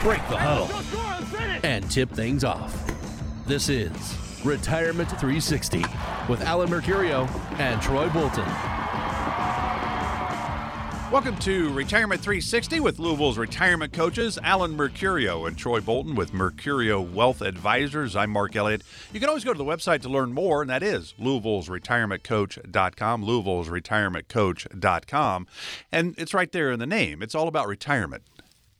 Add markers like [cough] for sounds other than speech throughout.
break the huddle, and tip things off. This is Retirement 360 with Alan Mercurio and Troy Bolton. Welcome to Retirement 360 with Louisville's retirement coaches, Alan Mercurio and Troy Bolton with Mercurio Wealth Advisors. I'm Mark Elliott. You can always go to the website to learn more, and that is Louisville's retirementcoach.com, Louisville's retirementcoach.com. And it's right there in the name. It's all about retirement.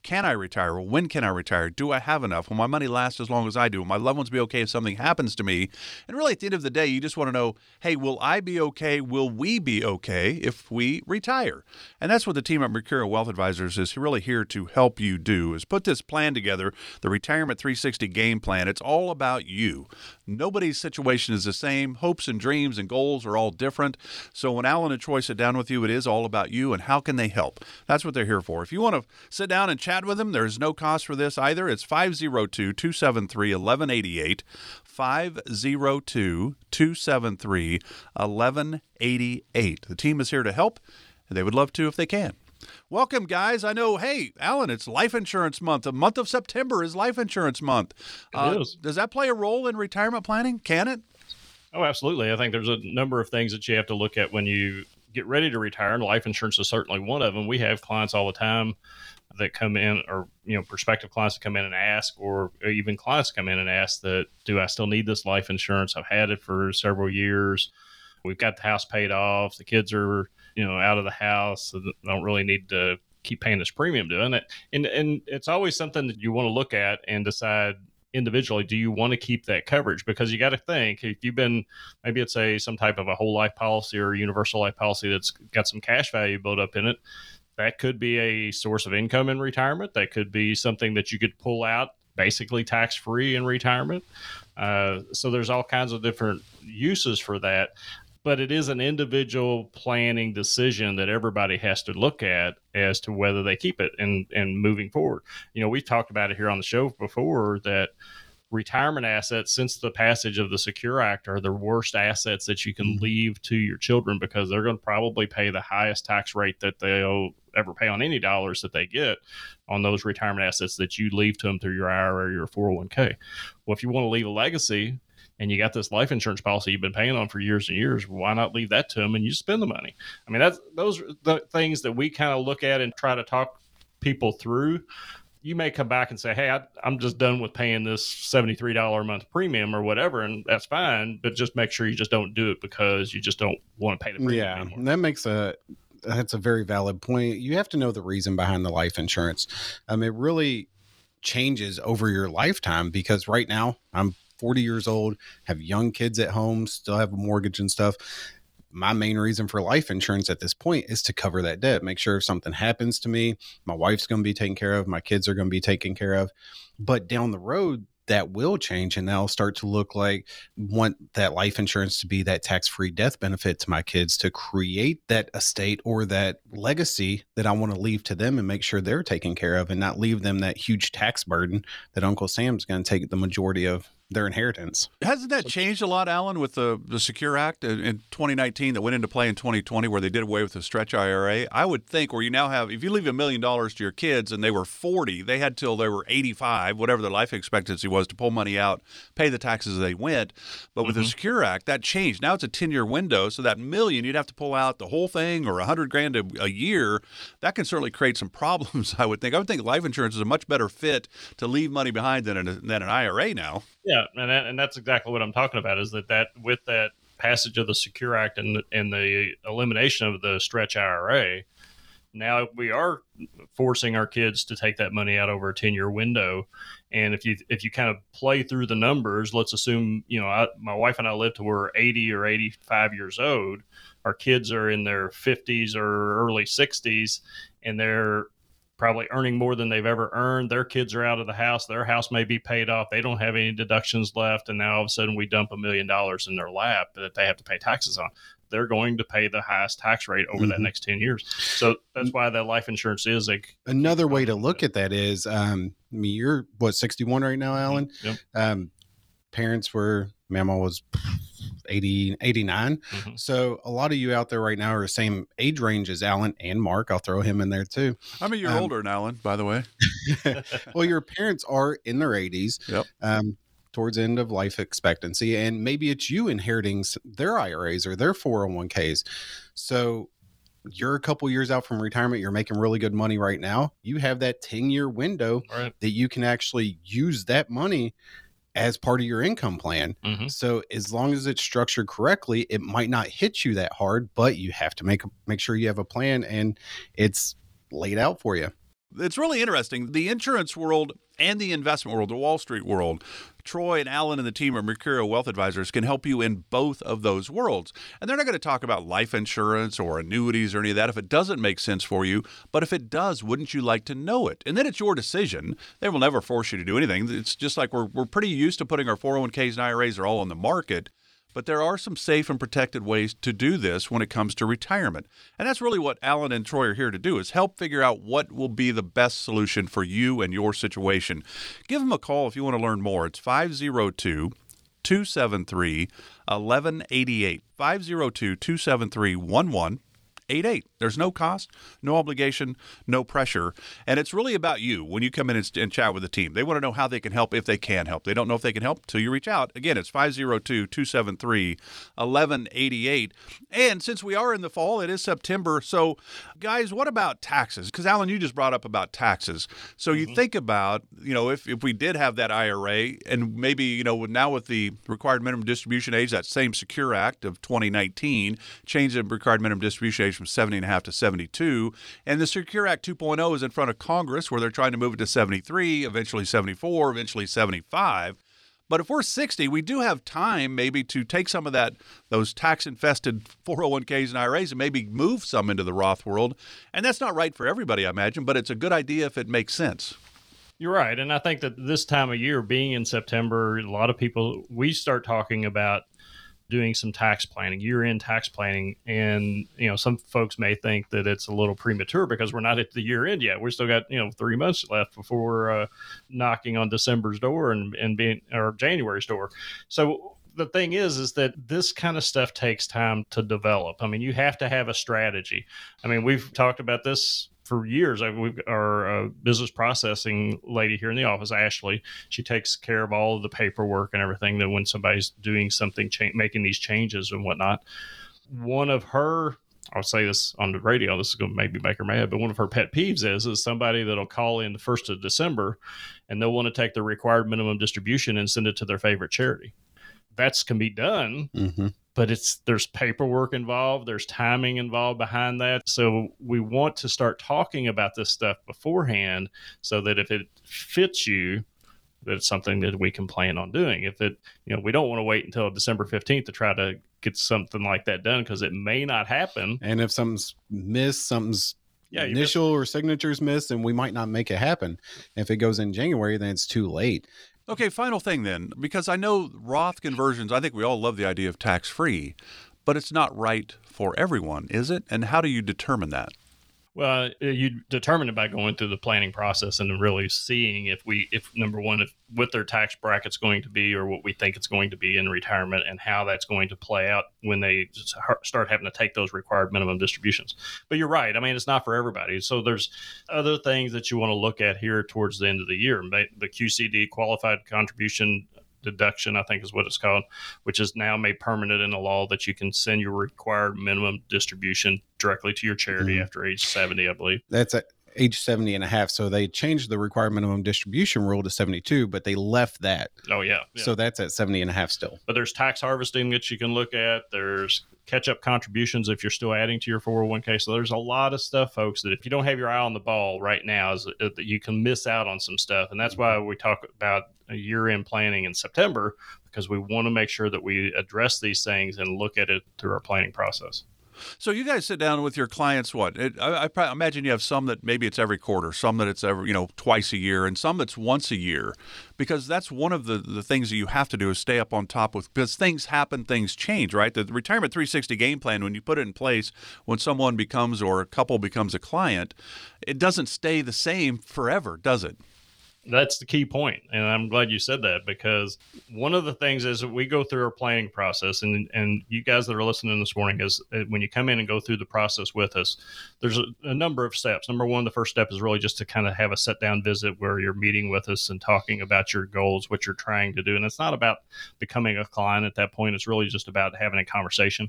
Can I retire? When can I retire? Do I have enough? Will my money last as long as I do? Will my loved ones be okay if something happens to me? And really, at the end of the day, you just want to know hey, will I be okay? Will we be okay if we retire? And that's what the team at Mercurio Wealth Advisors is really here to help you do is put this plan together, the Retirement 360 game plan. It's all about you. Nobody's situation is the same. Hopes and dreams and goals are all different. So when Alan and Troy sit down with you, it is all about you and how can they help. That's what they're here for. If you want to sit down and chat with them, there's no cost for this either. It's 502 273 1188. 502 273 1188. The team is here to help, and they would love to if they can. Welcome, guys. I know, hey, Alan, it's life insurance month. The month of September is life insurance month. Uh, is. Does that play a role in retirement planning? Can it? Oh, absolutely. I think there's a number of things that you have to look at when you get ready to retire, and life insurance is certainly one of them. We have clients all the time that come in, or you know, prospective clients that come in and ask, or even clients come in and ask that, do I still need this life insurance? I've had it for several years. We've got the house paid off. The kids are, you know, out of the house. So don't really need to keep paying this premium doing it. And and it's always something that you want to look at and decide individually do you want to keep that coverage because you got to think if you've been maybe it's a some type of a whole life policy or universal life policy that's got some cash value built up in it that could be a source of income in retirement. That could be something that you could pull out basically tax free in retirement. Uh, so there's all kinds of different uses for that. But it is an individual planning decision that everybody has to look at as to whether they keep it and and moving forward. You know, we've talked about it here on the show before that retirement assets since the passage of the Secure Act are the worst assets that you can mm-hmm. leave to your children because they're going to probably pay the highest tax rate that they'll ever pay on any dollars that they get on those retirement assets that you leave to them through your IRA or your 401k. Well, if you want to leave a legacy and you got this life insurance policy you've been paying on for years and years, why not leave that to them and you spend the money? I mean, that's those are the things that we kind of look at and try to talk people through you may come back and say, "Hey, I, am just done with paying this seventy-three dollar a month premium or whatever," and that's fine. But just make sure you just don't do it because you just don't want to pay the premium. Yeah, anymore. that makes a that's a very valid point. You have to know the reason behind the life insurance. Um, it really changes over your lifetime because right now I'm 40 years old, have young kids at home, still have a mortgage and stuff my main reason for life insurance at this point is to cover that debt. Make sure if something happens to me, my wife's going to be taken care of, my kids are going to be taken care of. But down the road, that will change and they'll start to look like want that life insurance to be that tax-free death benefit to my kids to create that estate or that legacy that I want to leave to them and make sure they're taken care of and not leave them that huge tax burden that Uncle Sam's going to take the majority of their inheritance. Hasn't that changed a lot, Alan, with the, the Secure Act in 2019 that went into play in 2020 where they did away with the stretch IRA? I would think where you now have, if you leave a million dollars to your kids and they were 40, they had till they were 85, whatever their life expectancy was, to pull money out, pay the taxes as they went. But with mm-hmm. the Secure Act, that changed. Now it's a 10 year window. So that million, you'd have to pull out the whole thing or 100 grand a, a year. That can certainly create some [laughs] problems, I would think. I would think life insurance is a much better fit to leave money behind than an, than an IRA now. Yeah, and that, and that's exactly what I'm talking about. Is that that with that passage of the Secure Act and and the elimination of the stretch IRA, now we are forcing our kids to take that money out over a 10 year window and if you if you kind of play through the numbers let's assume you know I, my wife and i live to we're 80 or 85 years old our kids are in their 50s or early 60s and they're probably earning more than they've ever earned. Their kids are out of the house. Their house may be paid off. They don't have any deductions left. And now all of a sudden we dump a million dollars in their lap that they have to pay taxes on. They're going to pay the highest tax rate over that Mhm. next 10 years. So that's why that life insurance is a Another way to look at that is, um, I mean, you're what 61 right now, Alan. Yep. Um, parents were, Mama was 80, 89. Mhm. So a lot of you out there right now are the same age range as Alan and Mark. I'll throw him in there too. I'm a year Um, older than Alan, by the way. [laughs] well, your parents are in their 80s. Yep. Um, towards end of life expectancy, and maybe it's you inheriting their IRAs or their 401ks. So you're a couple years out from retirement. You're making really good money right now. You have that 10 year window Right. that you can actually use that money as part of your income plan. Mhm. So as long as it's structured correctly, it might not hit you that hard, but you have to make make sure you have a plan and it's laid out for you. It's really interesting. The insurance world and the investment world, the Wall Street world, Troy and Alan and the team at Mercurio Wealth Advisors can help you in both of those worlds. And they're not going to talk about life insurance or annuities or any of that if it doesn't make sense for you. But if it does, wouldn't you like to know it? And then it's your decision. They will never force you to do anything. It's just like we're, we're pretty used to putting our 401ks and IRAs are all on the market. But there are some safe and protected ways to do this when it comes to retirement. And that's really what Alan and Troy are here to do is help figure out what will be the best solution for you and your situation. Give them a call if you want to learn more. It's 502 273 1188. 502 273 1188. There's no cost, no obligation, no pressure. And it's really about you when you come in and, and chat with the team. They want to know how they can help if they can help. They don't know if they can help until you reach out. Again, it's 502 273 1188. And since we are in the fall, it is September. So, guys, what about taxes? Because, Alan, you just brought up about taxes. So, you mm-hmm. think about, you know, if, if we did have that IRA and maybe, you know, now with the required minimum distribution age, that same Secure Act of 2019 changed the required minimum distribution age from 70 and a half to 72. And the Secure Act 2.0 is in front of Congress where they're trying to move it to 73, eventually 74, eventually 75. But if we're 60, we do have time maybe to take some of that those tax infested 401ks and IRAs and maybe move some into the Roth world. And that's not right for everybody, I imagine, but it's a good idea if it makes sense. You're right. And I think that this time of year, being in September, a lot of people, we start talking about doing some tax planning, year end tax planning. And, you know, some folks may think that it's a little premature because we're not at the year end yet. We've still got, you know, three months left before uh, knocking on December's door and, and being, or January's door. So, the thing is is that this kind of stuff takes time to develop i mean you have to have a strategy i mean we've talked about this for years. I, we've our uh, business processing lady here in the office, Ashley. She takes care of all of the paperwork and everything. That when somebody's doing something, cha- making these changes and whatnot, one of her I'll say this on the radio. This is going to maybe make her mad, but one of her pet peeves is is somebody that'll call in the first of December, and they'll want to take the required minimum distribution and send it to their favorite charity. That's can be done, Mm-hmm. But it's there's paperwork involved there's timing involved behind that so we want to start talking about this stuff beforehand so that if it fits you that it's something that we can plan on doing if it you know we don't want to wait until december 15th to try to get something like that done because it may not happen And if something's missed, something's yeah initial or signatures missed, and we might not make it happen. If it goes in January, then it's too late. Okay, final thing then, because I know Roth conversions, I think we all love the idea of tax free, but it's not right for everyone, is it? And how do you determine that? Well, uh, you determine it by going through the planning process and really seeing if we, if number one, if what their tax bracket's going to be or what we think it's going to be in retirement and how that's going to play out when they start having to take those required minimum distributions. But you're right. I mean, it's not for everybody. So there's other things that you want to look at here towards the end of the year. The QCD qualified contribution deduction, I think is what it's called, which is now made permanent in the law that you can send your required minimum distribution directly to your charity Mhm. after age 70, I believe. That's at age 70 and a half. So they changed the required minimum distribution rule to 72, but they left that. Oh, yeah. yeah. So that's at 70 and a half still. but there's tax harvesting that you can look at. There's catch up contributions if you're still adding to your 401k. So there's a lot of stuff, folks, that if you don't have your eye on the ball right now, is uh, that you can miss out on some stuff. And that's why mm-hmm. we talk about a year end planning in September because we want to make sure that we address these things and look at it through our planning process. So you guys sit down with your clients. What it, I, I imagine you have some that maybe it's every quarter, some that it's every you know twice a year, and some that's once a year, because that's one of the the things that you have to do is stay up on top with because things happen, things change, right? The retirement 360 game plan when you put it in place, when someone becomes or a couple becomes a client, it doesn't stay the same forever, does it? That's the key point and i'm glad you said that because one of the things is we go through our planning process and and you guys that are listening this morning is uh, when you come in and go through the process with us there's a, a number of steps. Number one the first step is really just to kind of have a sit down visit where you're meeting with us and talking about your goals what you're trying to do and it's not about becoming a client at that point it's really just about having a conversation.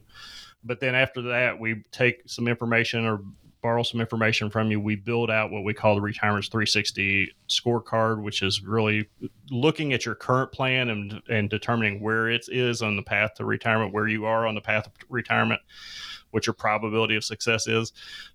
But then after that we take some information or borrow some information from you. We build out what we call the Retirements 360 scorecard, which is really looking at your current plan and, and determining where it is on the path to retirement, where you are on the path of retirement, what your probability of success is.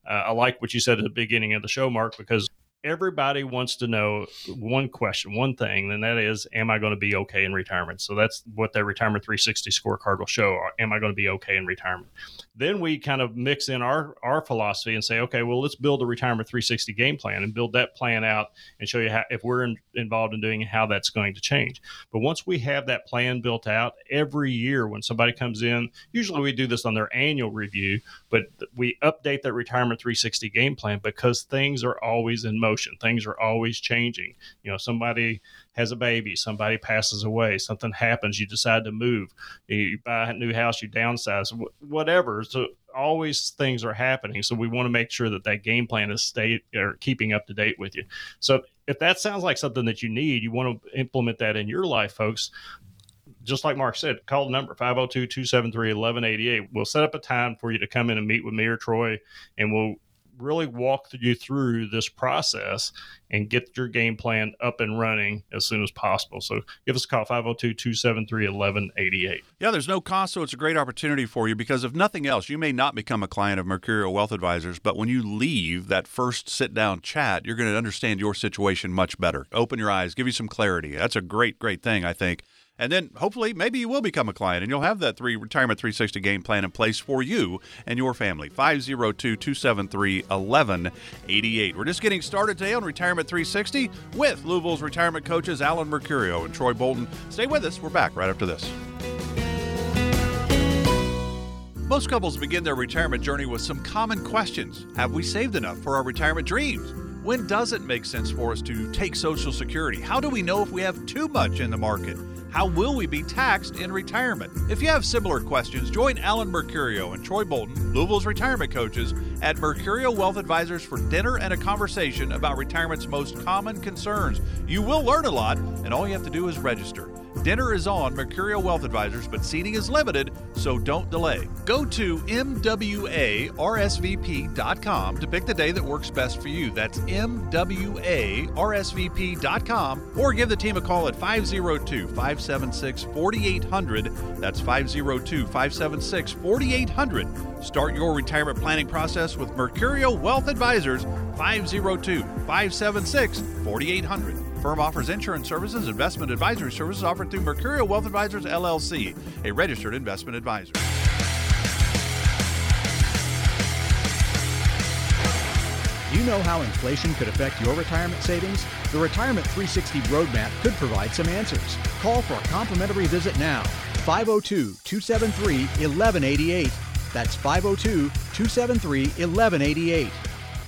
Uh, I like what you said at the beginning of the show, Mark, because everybody wants to know one question, one thing, and that is, am I going to be okay in retirement? So that's what that retirement 360 scorecard will show. Am I going to be okay in retirement? Then we kind of mix in our our philosophy and say, okay, well, let's build a retirement 360 game plan and build that plan out and show you how if we're in, involved in doing how that's going to change. But once we have that plan built out, every year when somebody comes in, usually we do this on their annual review, but we update that retirement 360 game plan because things are always in motion motion. Things are always changing. You know, somebody has a baby, somebody passes away, something happens, you decide to move, you buy a new house, you downsize, whatever. So always things are happening. So we want to make sure that that game plan is stay or keeping up to date with you. So if that sounds like something that you need, you want to implement that in your life, folks just like Mark said, call the number 502 273 1188. We'll set up a time for you to come in and meet with me or Troy, and we'll really walk you through this process and get your game plan up and running as soon as possible. So give us a call 502 273 1188. Yeah, there's no cost, so it's a great opportunity for you because if nothing else, you may not become a client of Mercurio Wealth Advisors, but when you leave that first sit down chat, you're going to understand your situation much better. Open your eyes, give you some clarity. That's a great, great thing, I think. And then hopefully, maybe you will become a client and you'll have that three retirement 360 game plan in place for you and your family. 502 273 1188. We're just getting started today on Retirement 360 with Louisville's retirement coaches Alan Mercurio and Troy Bolton. Stay with us. We're back right after this. Most couples begin their retirement journey with some common questions Have we saved enough for our retirement dreams? When does it make sense for us to take Social Security? How do we know if we have too much in the market? How will we be taxed in retirement? If you have similar questions, join Alan Mercurio and Troy Bolton, Louisville's retirement coaches, at Mercurio Wealth Advisors for dinner and a conversation about retirement's most common concerns. You will learn a lot, and all you have to do is register. Dinner is on Mercurio Wealth Advisors, but seating is limited, so don't delay. Go to MWARSVP.com to pick the day that works best for you. That's MWARSVP.com, or give the team a call at 502 576 4800. That's 502 576 4800. Start your retirement planning process with Mercurio Wealth Advisors, 502 576 4800 firm offers insurance services, investment advisory services offered through Mercurio Wealth Advisors LLC, a registered investment advisor. You know how inflation could affect your retirement savings? The Retirement 360 Roadmap could provide some answers. Call for a complimentary visit now. 502 273 1188. That's 502 273 1188.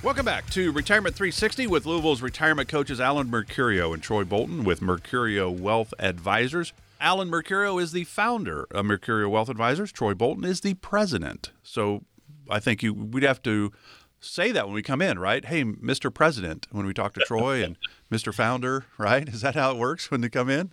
Welcome back to Retirement 360 with Louisville's retirement coaches Alan Mercurio and Troy Bolton with Mercurio Wealth Advisors. Alan Mercurio is the founder of Mercurio Wealth Advisors. Troy Bolton is the president. So I think you we'd have to say that when we come in, right? Hey, Mr. President, when we talk to Troy and [laughs] Mr. Founder, right? Is that how it works when they come in?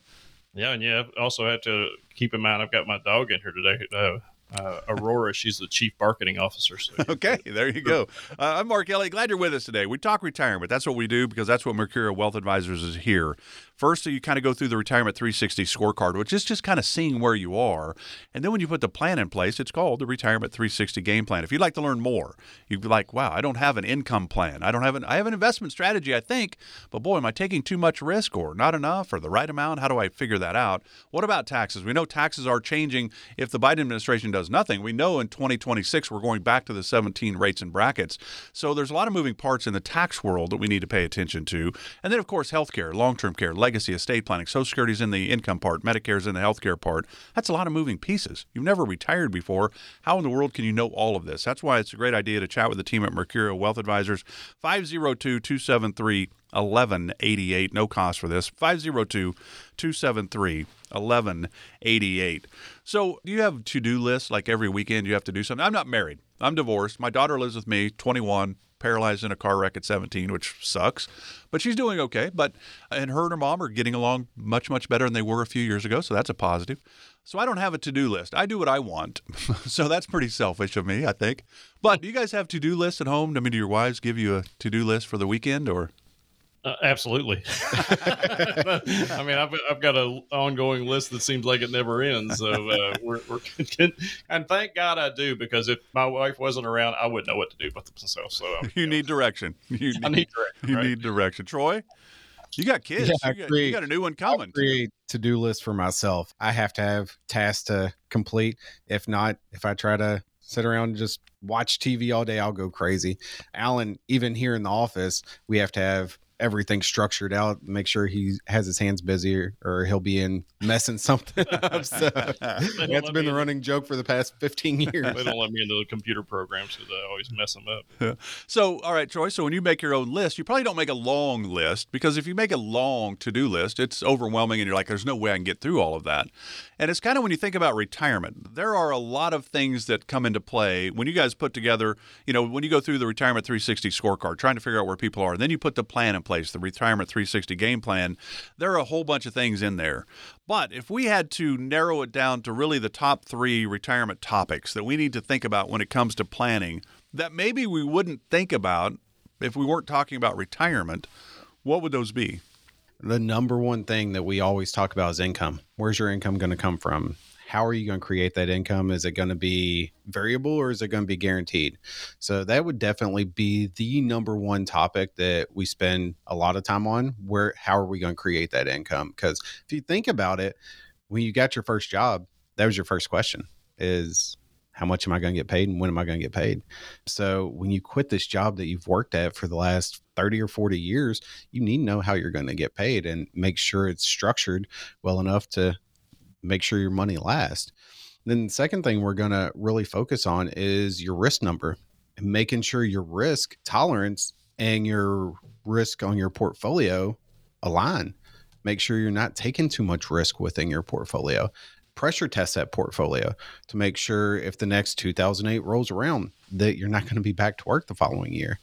Yeah, and yeah, also have to keep in mind I've got my dog in here today. Uh, uh, Aurora. She's the chief marketing officer. So [laughs] okay, there you go. [laughs] Uh, I'm Mark Elliott. Glad you're with us today. We talk retirement. That's what we do because that's what Mercurio Wealth Advisors is here. First, you kind of go through the Retirement 360 scorecard, which is just kind of seeing where you are. And then when you put the plan in place, it's called the Retirement 360 Game Plan. If you'd like to learn more, you'd be like, wow, I don't have an income plan. I don't have an, I have an investment strategy, I think, but boy, am I taking too much risk or not enough or the right amount? How do I figure that out? What about taxes? We know taxes are changing if the Biden administration does nothing. We know in 2026 we're going back to the 17 rates and brackets. So there's a lot of moving parts in the tax world that we need to pay attention to. And then, of course, healthcare, long term care, legacy, estate planning, Social Security's in the income part, Medicare's in the healthcare part. That's a lot of moving pieces. You've never retired before. How in the world can you know all of this? That's why it's a great idea to chat with the team at Mercurio Wealth Advisors. 502 273 1188. No cost for this. 502 273 1188. So, do you have to do lists like every weekend you have to do something? I'm not married. I'm divorced. My daughter lives with me, 21, paralyzed in a car wreck at 17, which sucks. But she's doing okay. But uh, and her and her mom are getting along much much better than they were a few years ago, so that's a positive. So I don't have a to-do list. I do what I want. [laughs] so that's pretty selfish of me, I think. But do you guys have to-do lists at home? I mean, do your wives give you a to-do list for the weekend or uh, absolutely. [laughs] I mean, I've, I've got an ongoing list that seems like it never ends. So uh, we're, we're [laughs] and thank God I do because if my wife wasn't around, I wouldn't know what to do with myself. So um, you, need direction. [laughs] You need, I need direction. You right? need direction. Troy, you got kids. Yeah, you, got, create, you, got, a new one coming. create to do list for myself. I have to have tasks to complete. If not, if I try to sit around and just watch TV all day, I'll go crazy. Alan, even here in the office, we have to have everything structured out, make sure he has his hands busy or, or he'll be in messing something [laughs] up. So that's been the running joke for the past 15 years. they don't let me into the computer programs because I always mess them up. [laughs] so, all right, Troy. So when you make your own list, you probably don't make a long list because if you make a long to-do list, it's overwhelming and you're like, there's no way I can get through all of that. And it's kind of when you think about retirement, there are a lot of things that come into play when you guys put together, you know, when you go through the retirement 360 scorecard, trying to figure out where people are, and then you put the plan in place, the retirement 360 game plan. There are a whole bunch of things in there. But if we had to narrow it down to really the top three retirement topics that we need to think about when it comes to planning, that maybe we wouldn't think about if we weren't talking about retirement, what would those be? The number one thing that we always talk about is income. Where's your income going to come from? How are you going to create that income? Is it going to be variable or is it going to be guaranteed? So that would definitely be the number one topic that we spend a lot of time on. Where how are we going to create that income? Because if you think about it, when you got your first job, that was your first question: is how much am I going to get paid and when am I going to get paid? So when you quit this job that you've worked at for the last 30 or 40 years, you need to know how you're going to get paid and make sure it's structured well enough to make sure your money lasts. Then the second thing we're going to really focus on is your risk number and making sure your risk tolerance and your risk on your portfolio align. Make sure you're not taking too much risk within your portfolio. Pressure test that portfolio to make sure if the next 2008 rolls around that you're not going to be back to work the following year.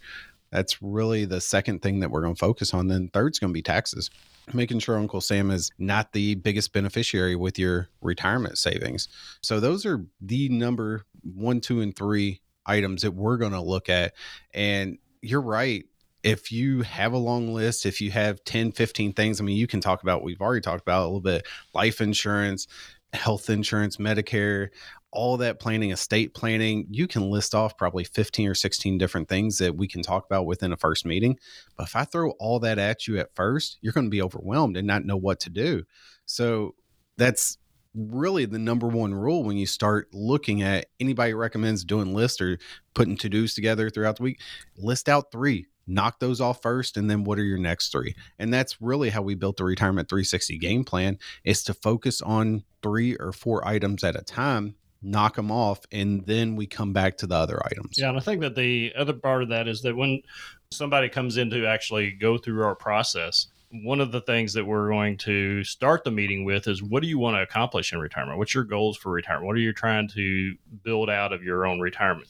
That's really the second thing that we're going to focus on. Then third's going to be taxes making sure Uncle Sam is not the biggest beneficiary with your retirement savings. So those are the number one, two, and three items that we're going to look at. And you're right. If you have a long list, if you have 10, 15 things, I mean, you can talk about, we've already talked about a little bit life insurance, health insurance, Medicare, all that planning, estate planning, you can list off probably 15 or 16 different things that we can talk about within a first meeting. But if I throw all that at you at first, you're going to be overwhelmed and not know what to do. So that's really the number one rule when you start looking at anybody recommends doing lists or putting to dos together throughout the week. List out three, knock those off first and then what are your next three and that's really how we built the retirement 360 game plan is to focus on three or four items at a time knock them off, and then we come back to the other items. Yeah, and I think that the other part of that is that when somebody comes in to actually go through our process, one of the things that we're going to start the meeting with is what do you want to accomplish in retirement? What's your goals for retirement? What are you trying to build out of your own retirement?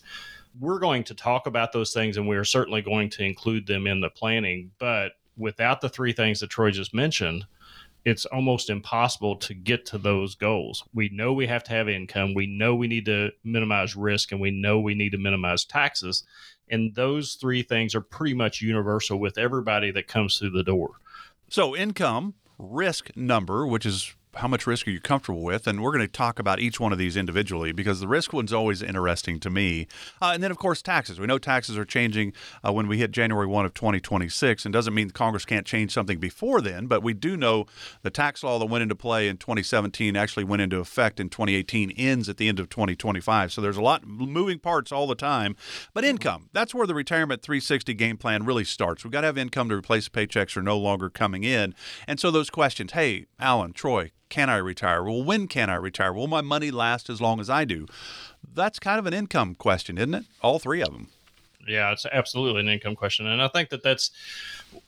We're going to talk about those things and we're certainly going to include them in the planning. But without the three things that Troy just mentioned, it's almost impossible to get to those goals. We know we have to have income. We know we need to minimize risk and we know we need to minimize taxes. And those three things are pretty much universal with everybody that comes through the door. So, income, risk number, which is how much risk are you comfortable with? And we're going to talk about each one of these individually because the risk one's always interesting to me. Uh, and then, of course, taxes. We know taxes are changing uh, when we hit January 1 of 2026, and doesn't mean Congress can't change something before then, but we do know the tax law that went into play in 2017 actually went into effect in 2018, ends at the end of 2025. So there's a lot moving parts all the time. But income, that's where the Retirement 360 game plan really starts. We've got to have income to replace paychecks are no longer coming in. And so those questions, hey, Alan, Troy, can I retire? Well, when can I retire? Will my money last as long as I do? That's kind of an income question, isn't it? All three of them. Yeah, it's absolutely an income question. And I think that that's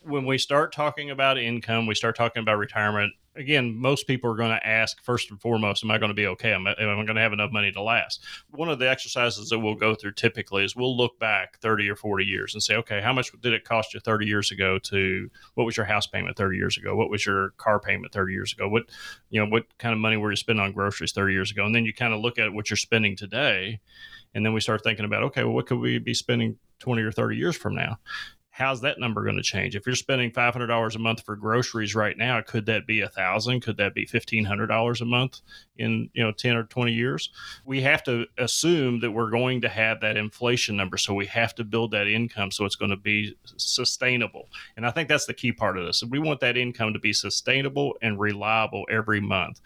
when we start talking about income, we start talking about retirement. Again, most people are going to ask first and foremost, Am I going to be okay? Am I, am I going to have enough money to last? One of the exercises that we'll go through typically is we'll look back 30 or 40 years and say, Okay, how much did it cost you 30 years ago to what was your house payment 30 years ago? What was your car payment 30 years ago? What, you know, what kind of money were you spending on groceries 30 years ago? And then you kind of look at what you're spending today. And then we start thinking about, okay, well, what could we be spending 20 or 30 years from now? How's that number going to change? If you're spending five hundred dollars a month for groceries right now, could that be a thousand? Could that be fifteen hundred dollars a month in you know ten or twenty years? We have to assume that we're going to have that inflation number, so we have to build that income so it's going to be sustainable. And I think that's the key part of this. We want that income to be sustainable and reliable every month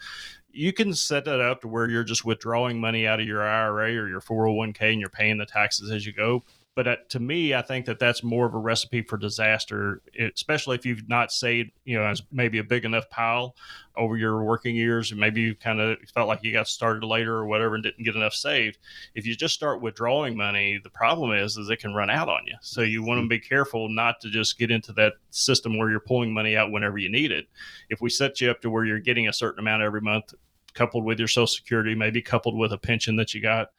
you can set that up to where you're just withdrawing money out of your IRA or your 401k and you're paying the taxes as you go. But uh, to me, I think that that's more of a recipe for disaster, especially if you've not saved, you know, as maybe a big enough pile over your working years, and maybe you kind of felt like you got started later or whatever and didn't get enough saved. If you just start withdrawing money, the problem is is it can run out on you. So you want to hmm. be careful not to just get into that system where you're pulling money out whenever you need it. If we set you up to where you're getting a certain amount every month, coupled with your Social Security, maybe coupled with a pension that you got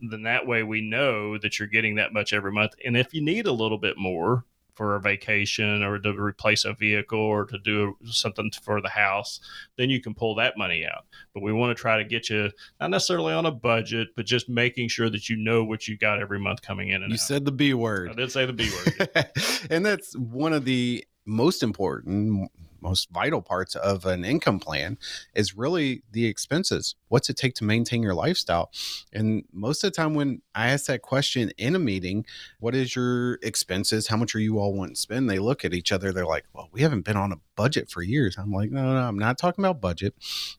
then that way we know that you're getting that much every month. And if you need a little bit more for a vacation or to replace a vehicle or to do something for the house, then you can pull that money out. But we want to try to get you not necessarily on a budget, but just making sure that you know what you got every month coming in and you out. said the B word. I did say the B word. [laughs] and that's one of the most important most vital parts of an income plan is really the expenses. What's it take to maintain your lifestyle? And most of the time, when I ask that question in a meeting, what is your expenses? How much are you all wanting to spend? They look at each other. They're like, well, we haven't been on a budget for years. I'm like, no, no, I'm not talking about budget.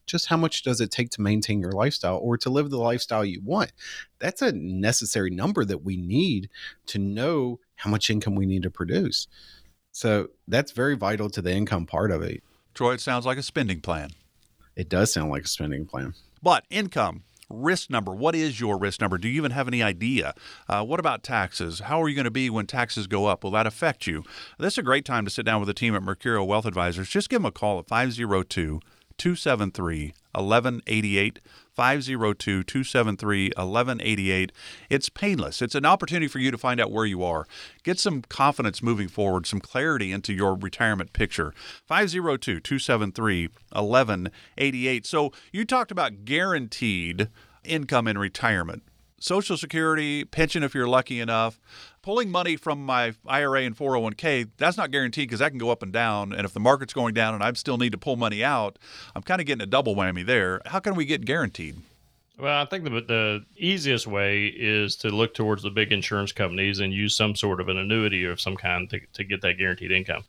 Just how much does it take to maintain your lifestyle or to live the lifestyle you want? That's a necessary number that we need to know how much income we need to produce. So that's very vital to the income part of it. Troy, it sounds like a spending plan. It does sound like a spending plan. But income, risk number. What is your risk number? Do you even have any idea? Uh, what about taxes? How are you going to be when taxes go up? Will that affect you? This is a great time to sit down with the team at Mercurio Wealth Advisors. Just give them a call at 502 273 1188. 502 273 1188. It's painless. It's an opportunity for you to find out where you are, get some confidence moving forward, some clarity into your retirement picture. 502 273 1188. So you talked about guaranteed income in retirement. Social Security, pension if you're lucky enough. Pulling money from my IRA and 401k, that's not guaranteed because that can go up and down. And if the market's going down and I still need to pull money out, I'm kind of getting a double whammy there. How can we get guaranteed? Well, I think the, the easiest way is to look towards the big insurance companies and use some sort of an annuity of some kind to, to get that guaranteed income.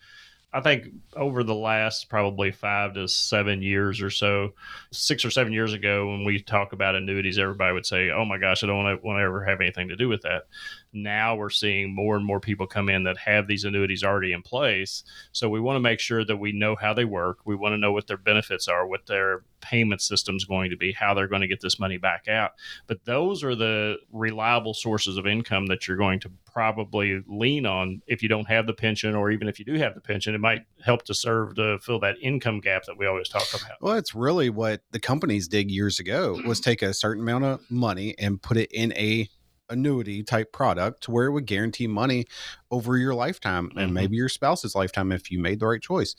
I think over the last probably five to seven years or so, six or seven years ago, when we talk about annuities, everybody would say, "Oh my gosh, I don't want to, want to ever have anything to do with that." Now we're seeing more and more people come in that have these annuities already in place. So we want to make sure that we know how they work. We want to know what their benefits are, what their payment system is going to be, how they're going to get this money back out. But those are the reliable sources of income that you're going to probably lean on if you don't have the pension, or even if you do have the pension, it might help to serve to fill that income gap that we always talk about. Well, it's really what the companies did years ago was mm-hmm. take a certain amount of money and put it in a annuity type product to where it would guarantee money over your lifetime and mm-hmm. maybe your spouse's lifetime if you made the right choice.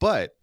But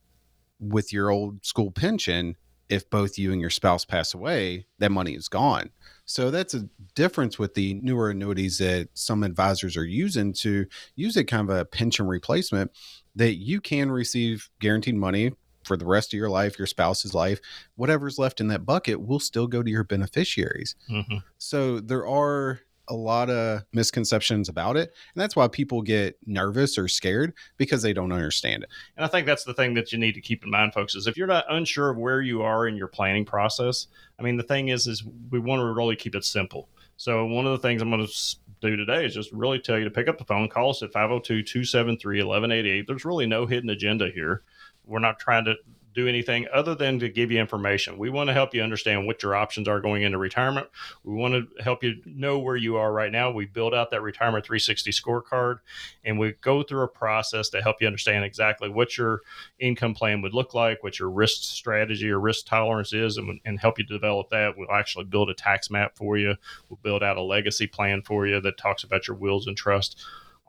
with your old school pension, if both you and your spouse pass away, that money is gone. So that's a difference with the newer annuities that some advisors are using to use a kind of a pension replacement that you can receive guaranteed money for the rest of your life, your spouse's life, whatever's left in that bucket will still go to your beneficiaries. Mm-hmm. So there are a lot of misconceptions about it. And that's why people get nervous or scared because they don't understand it. And I think that's the thing that you need to keep in mind, folks, is if you're not unsure of where you are in your planning process, I mean, the thing is, is we want to really keep it simple. So one of the things I'm going to do today is just really tell you to pick up the phone, call us at 502-273-1188. There's really no hidden agenda here. We're not trying to do anything other than to give you information. We want to help you understand what your options are going into retirement. We want to help you know where you are right now. We build out that retirement 360 scorecard and we go through a process to help you understand exactly what your income plan would look like, what your risk strategy or risk tolerance is, and, and help you develop that. We'll actually build a tax map for you. We'll build out a legacy plan for you that talks about your wills and trust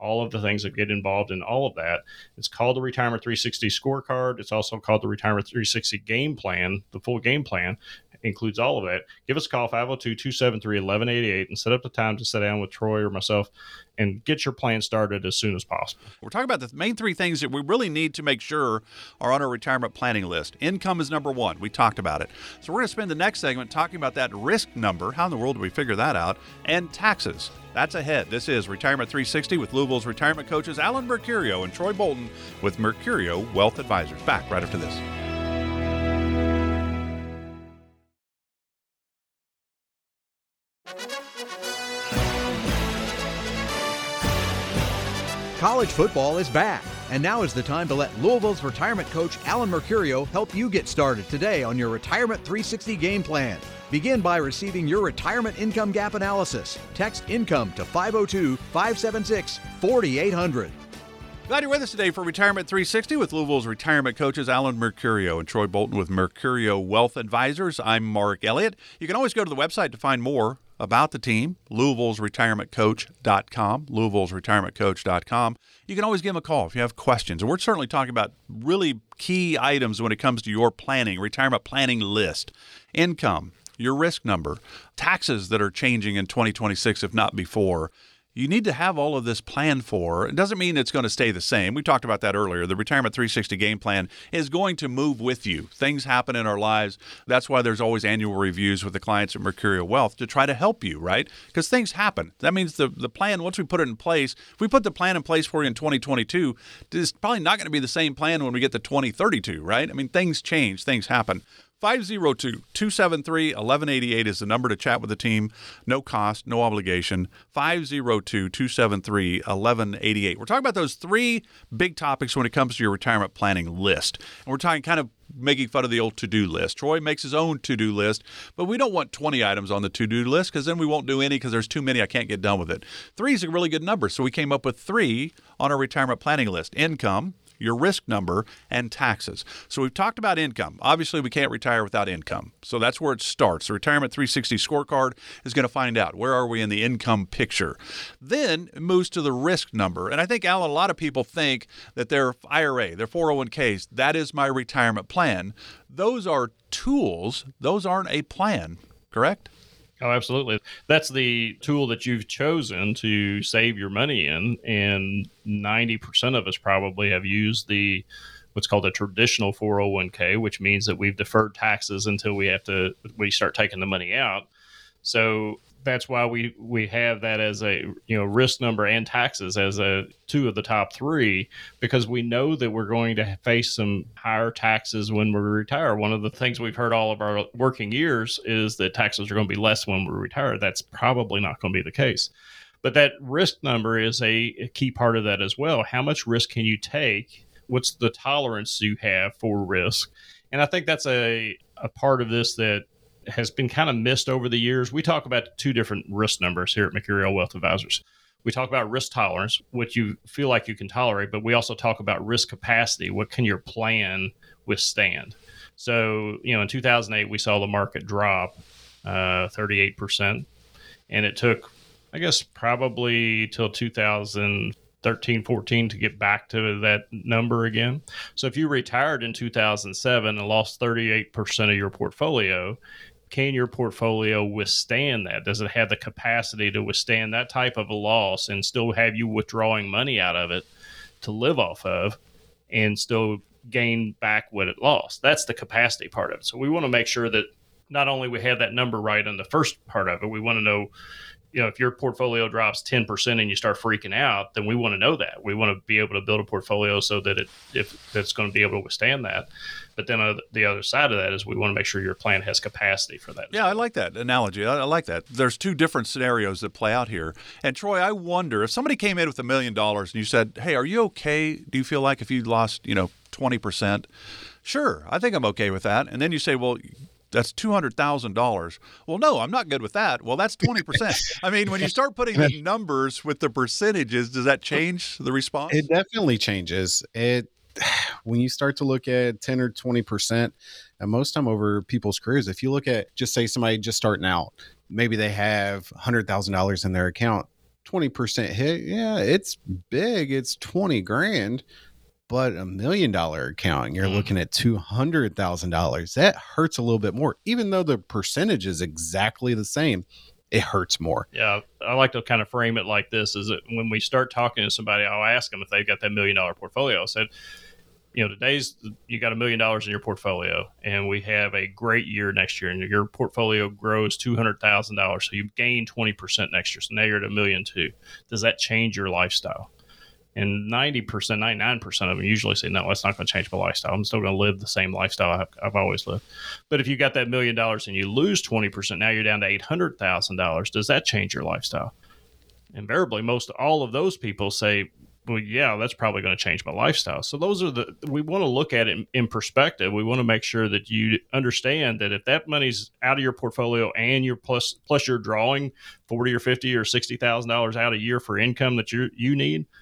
all of the things that get involved in all of that. It's called the Retirement 360 Scorecard. It's also called the Retirement 360 Game Plan. The full game plan includes all of it. Give us a call, 502 273 1188, and set up the time to sit down with Troy or myself and get your plan started as soon as possible. We're talking about the main three things that we really need to make sure are on our retirement planning list. Income is number one. We talked about it. So we're going to spend the next segment talking about that risk number. How in the world do we figure that out? And taxes. That's ahead. This is Retirement 360 with Louisville's retirement coaches Alan Mercurio and Troy Bolton with Mercurio Wealth Advisors. Back right after this. College football is back, and now is the time to let Louisville's retirement coach Alan Mercurio help you get started today on your Retirement 360 game plan. Begin by receiving your retirement income gap analysis. Text income to 502 576 4800. Glad you're with us today for Retirement 360 with Louisville's retirement coaches Alan Mercurio and Troy Bolton with Mercurio Wealth Advisors. I'm Mark Elliott. You can always go to the website to find more about the team, Louisville's retirementcoach.com, Louisville's retirementcoach.com. You can always give them a call if you have questions. And we're certainly talking about really key items when it comes to your planning, retirement planning list, income, your risk number, taxes that are changing in 2026 if not before you need to have all of this planned for. It doesn't mean it's going to stay the same. We talked about that earlier. The Retirement 360 game plan is going to move with you. Things happen in our lives. That's why there's always annual reviews with the clients at Mercurio Wealth to try to help you, right? Because things happen. That means the, the plan, once we put it in place, if we put the plan in place for you in 2022, it's probably not going to be the same plan when we get to 2032, right? I mean, things change, things happen. 502 273 1188 is the number to chat with the team. No cost, no obligation. 502 273 1188. We're talking about those three big topics when it comes to your retirement planning list. And we're talking kind of making fun of the old to do list. Troy makes his own to do list, but we don't want 20 items on the to do list because then we won't do any because there's too many. I can't get done with it. Three is a really good number. So we came up with three on our retirement planning list income, your risk number, and taxes. So we've talked about income. Obviously, we can't retire without income. So that's where it starts. The Retirement 360 scorecard is going to find out where are we in the income picture. Then it moves to the risk number. And I think, Alan, a lot of people think that their IRA, their 401ks, that is my retirement plan. Those are tools, those aren't a plan, correct? Oh, absolutely. That's the tool that you've chosen to save your money in. And 90% of us probably have used the what's called a traditional 401k, which means that we've deferred taxes until we have to we start taking the money out. So that's why we we have that as a you know risk number and taxes as a two of the top three because we know that we're going to face some higher taxes when we retire. One of the things we've heard all of our working years is that taxes are going to be less when we retire. That's probably not going to be the case. But that risk number is a, a key part of that as well. How much risk can you take? What's the tolerance you have for risk? And I think that's a, a part of this that has been kind of missed over the years. We talk about two different risk numbers here at Mercurio Wealth Advisors. We talk about risk tolerance, what you feel like you can tolerate, but we also talk about risk capacity. What can your plan withstand? So, you know, in 2008, we saw the market drop uh, 38%. And it took, I guess, probably till 2013, 14 to get back to that number again. So if you retired in 2007 and lost 38% of your portfolio, can your portfolio withstand that? Does it have the capacity to withstand that type of a loss and still have you withdrawing money out of it to live off of and still gain back what it lost. That's the capacity part of it. So we want to make sure that not only we have that number right on the first part of it, we want to know you know, if your portfolio drops 10% and you start freaking out, then we want to know that. We want to be able to build a portfolio so that it, if it's going to be able to withstand that. But then uh, the other side of that is we want to make sure your plan has capacity for that. Yeah, I like that analogy. I, I like that. There's two different scenarios that play out here. And Troy, I wonder if somebody came in with a million dollars and you said, "Hey, are you okay? Do you feel like if you lost, you know, 20%?" Sure, I think I'm okay with that. And then you say, "Well, that's $200,000. Well, no, I'm not good with that. Well, that's 20%. I mean, when you start putting [laughs] the numbers with the percentages, does that change the response? It definitely changes. It [sighs] when you start to look at 10 or 20% and most time over people's careers if you look at just say somebody just starting out maybe they have $100000 in their account 20% hit yeah it's big it's 20 grand but a million dollar account, you're mm. looking at two hundred thousand dollars. That hurts a little bit more, even though the percentage is exactly the same. It hurts more. Yeah, I like to kind of frame it like this: is that when we start talking to somebody, I'll ask them if they've got that million dollar portfolio. I said, you know, today's you got a million dollars in your portfolio, and we have a great year next year, and your portfolio grows two hundred thousand dollars, so you gain twenty percent next year. So now you're at a million two. Does that change your lifestyle? And 90%, 99% of them usually say, no, that's not going to change my lifestyle. I'm still going to live the same lifestyle I've, I've, always lived. But if you got that million dollars and you lose 20%, now you're down to $800,000. Does that change your lifestyle? Invariably, most all of those people say, well, yeah, that's probably going to change my lifestyle. So those are the, we want to look at it in, in perspective. We want to make sure that you understand that if that money's out of your portfolio and you're plus, plus you're drawing 40 or 50 or $60,000 out a year for income that you you need –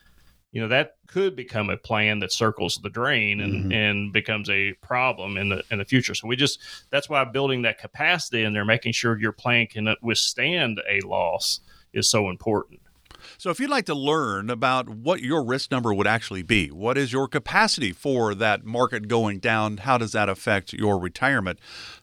you know that could become a plan that circles the drain and, mm-hmm. and becomes a problem in the in the future. So we just that's why building that capacity in there, making sure your plan can withstand a loss is so important. So, if you'd like to learn about what your risk number would actually be, what is your capacity for that market going down? How does that affect your retirement?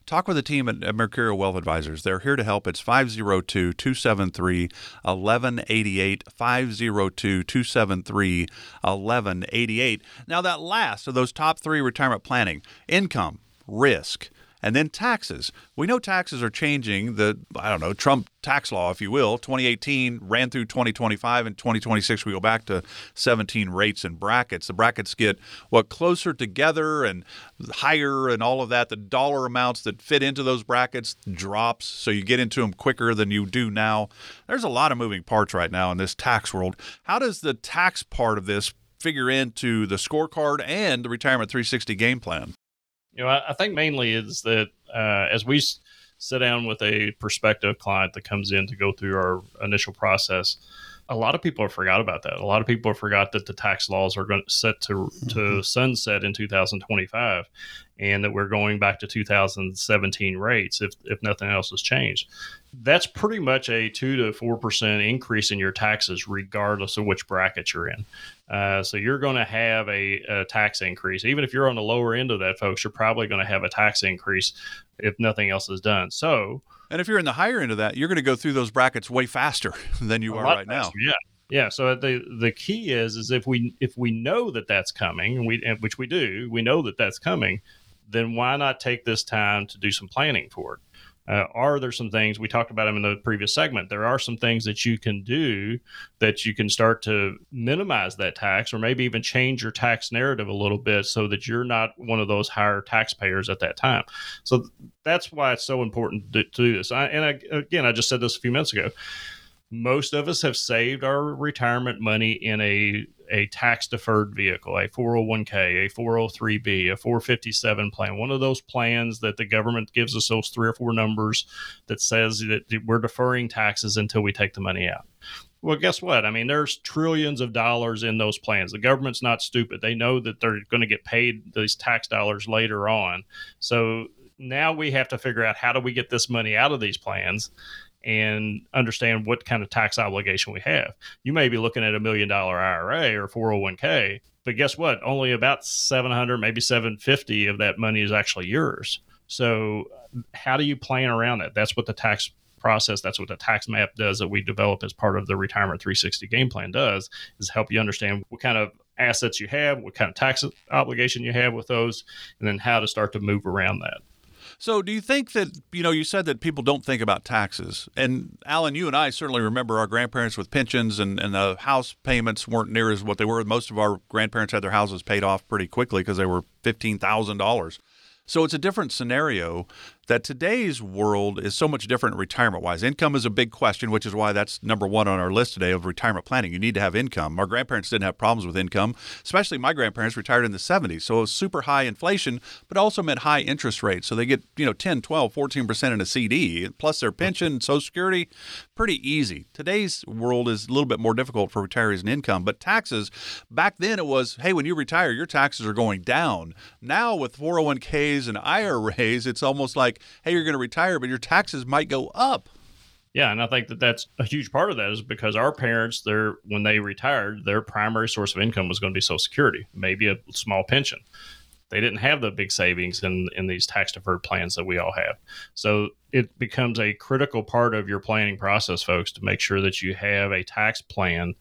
Talk with the team at, Mercurio Wealth Advisors. They're here to help. It's 502 273 1188. 502 273 1188. Now, that last of those top three retirement planning income, risk, and then taxes. We know taxes are changing. The, I don't know, Trump tax law, if you will, 2018 ran through 2025 and 2026 we go back to 17 rates and brackets. The brackets get what closer together and higher and all of that. The dollar amounts that fit into those brackets drops, so you get into them quicker than you do now. There's a lot of moving parts right now in this tax world. How does the tax part of this figure into the scorecard and the retirement 360 game plan? You know, I, I think mainly is that uh, as we s- sit down with a prospective client that comes in to go through our initial process, a lot of people have forgot about that. A lot of people have forgot that the tax laws are going to set to to mm-hmm. sunset in 2025, and that we're going back to 2017 rates if if nothing else has changed. That's pretty much a two to four percent increase in your taxes, regardless of which bracket you're in. Uh, so you're going to have a, a, tax increase, even if you're on the lower end of that, folks. You're probably going to have a tax increase if nothing else is done. So and if you're in the higher end of that, you're going to go through those brackets way faster [laughs] than you are right faster, now. Yeah. Yeah, so the the key is is if we if we know that that's coming, we which we do, we know that that's coming, then why not take this time to do some planning for it? Uh, are there some things we talked about them in the previous segment? There are some things that you can do that you can start to minimize that tax, or maybe even change your tax narrative a little bit so that you're not one of those higher taxpayers at that time. So that's why it's so important to, to do this. I, and I, again, I just said this a few minutes ago most of us have saved our retirement money in a a tax deferred vehicle, a 401k, a 403b, a 457 plan, one of those plans that the government gives us those three or four numbers that says that we're deferring taxes until we take the money out. Well, guess what? I mean, there's trillions of dollars in those plans. The government's not stupid. They know that they're going to get paid these tax dollars later on. So now we have to figure out how do we get this money out of these plans and understand what kind of tax obligation we have. You may be looking at a million dollar IRA or 401k, but guess what? Only about 700, maybe 750 of that money is actually yours. So, how do you plan around that? That's what the tax process that's what the tax map does that we develop as part of the retirement 360 game plan does is help you understand what kind of assets you have, what kind of tax obligation you have with those, and then how to start to move around that. So, do you think that, you know, you said that people don't think about taxes? And Alan, you and I certainly remember our grandparents with pensions and, and the house payments weren't near as what they were. Most of our grandparents had their houses paid off pretty quickly because they were $15,000. So it's a different scenario that today's world is so much different retirement wise. Income is a big question, which is why that's number one on our list today of retirement planning. You need to have income. Our grandparents didn't have problems with income, especially my grandparents retired in the 70s. So it was super high inflation, but also meant high interest rates. So they get, you know, 10, 12, 14% in a CD, plus their pension, Social Security, pretty easy. Today's world is a little bit more difficult for retirees and income, but taxes, back then it was, hey, when you retire, your taxes are going down. Now with 401ks and IRAs, it's almost like, hey, you're going to retire, but your taxes might go up. Yeah, and I think that that's a huge part of that is because our parents, their when they retired, their primary source of income was going to be Social Security, maybe a small pension. They didn't have the big savings in in these tax deferred plans that we all have. So it becomes a critical part of your planning process, folks, to make sure that you have a tax plan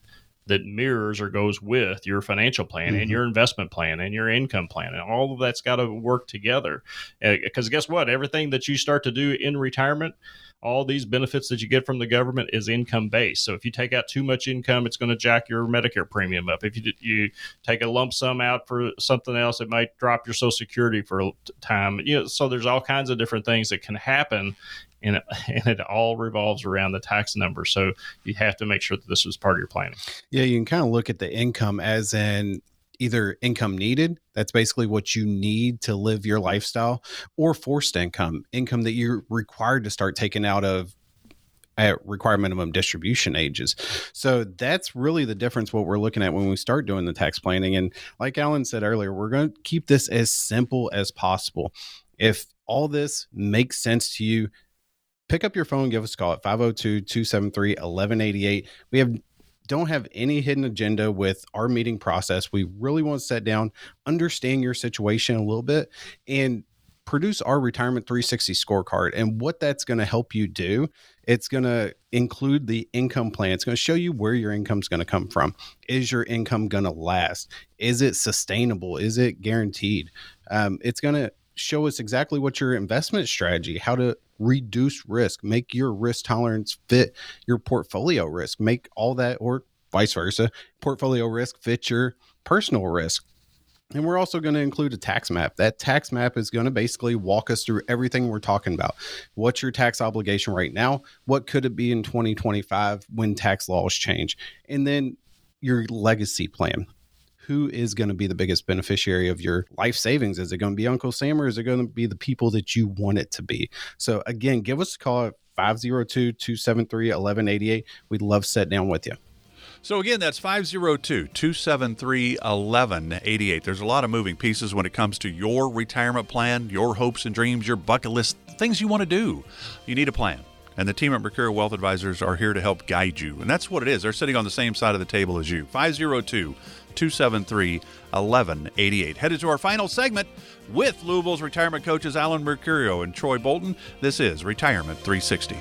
that mirrors or goes with your financial plan mm-hmm. and your investment plan and your income plan and all of that's got to work together because uh, guess what everything that you start to do in retirement all these benefits that you get from the government is income based. So if you take out too much income, it's going to jack your Medicare premium up. If you you take a lump sum out for something else, it might drop your Social Security for a time. You know, so there's all kinds of different things that can happen and it, [laughs] and it all revolves around the tax number. So you have to make sure that this was part of your planning. Yeah, you can kind of look at the income as in either income needed that's basically what you need to live your lifestyle or forced income income that you're required to start taking out of at required minimum distribution ages. So that's really the difference what we're looking at when we start doing the tax planning. And like Alan said earlier, we're going to keep this as simple as possible. If all this makes sense to you, pick up your phone, give us a call at 502 273 1188. We have don't have any hidden agenda with our meeting process. We really want to sit down, understand your situation a little bit, and produce our retirement 360 scorecard. And what that's going to help you do, it's going to include the income plan. It's going to show you where your income is going to come from. Is your income going to last? Is it sustainable? Is it guaranteed? Um, it's going to show us exactly what your investment strategy, how to reduce risk, make your risk tolerance fit your portfolio risk, make all that, or vice versa, portfolio risk fit your personal risk. And we're also going to include a tax map. That tax map is going to basically walk us through everything we're talking about. What's your tax obligation right now? What could it be in 2025 when tax laws change? And then your legacy plan who is going to be the biggest beneficiary of your life savings? Is it going to be Uncle Sam or is it going to be the people that you want it to be? So, again, give us a call at 502 273 1188. We'd love to sit down with you. So, again, that's 502 273 1188. There's a lot of moving pieces when it comes to your retirement plan, your hopes and dreams, your bucket list, things you want to do. You need a plan. And the team at Mercurio Wealth Advisors are here to help guide you. And that's what it is. They're sitting on the same side of the table as you. 502 273 1188. Headed to our final segment with Louisville's retirement coaches Alan Mercurio and Troy Bolton. This is Retirement 360.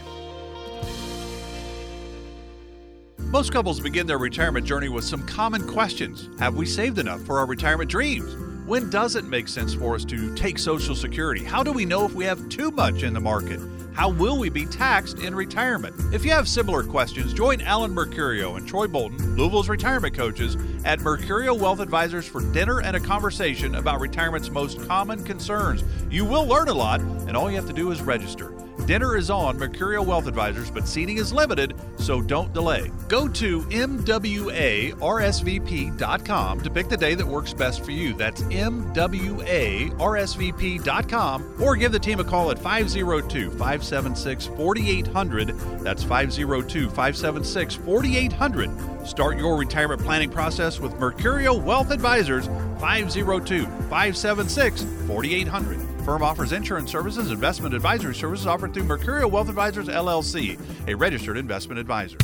Most couples begin their retirement journey with some common questions. Have we saved enough for our retirement dreams? When does it make sense for us to take Social Security? How do we know if we have too much in the market? How will we be taxed in retirement? If you have similar questions, join Alan Mercurio and Troy Bolton, Louisville's retirement coaches, at Mercurio Wealth Advisors for dinner and a conversation about retirement's most common concerns. You will learn a lot, and all you have to do is register. Dinner is on Mercurio Wealth Advisors, but seating is limited, so don't delay. Go to MWARSVP.com to pick the day that works best for you. That's MWARSVP.com or give the team a call at 502 576 4800. That's 502 576 4800. Start your retirement planning process with Mercurio Wealth Advisors 502 576 4800 firm offers insurance services, investment advisory services offered through Mercurio Wealth Advisors LLC, a registered investment advisor.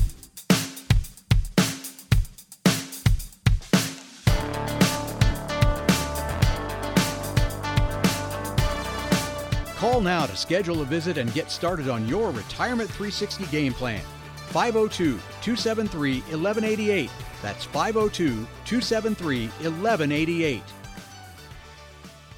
Call now to schedule a visit and get started on your Retirement 360 game plan. 502 273 1188. That's 502 273 1188.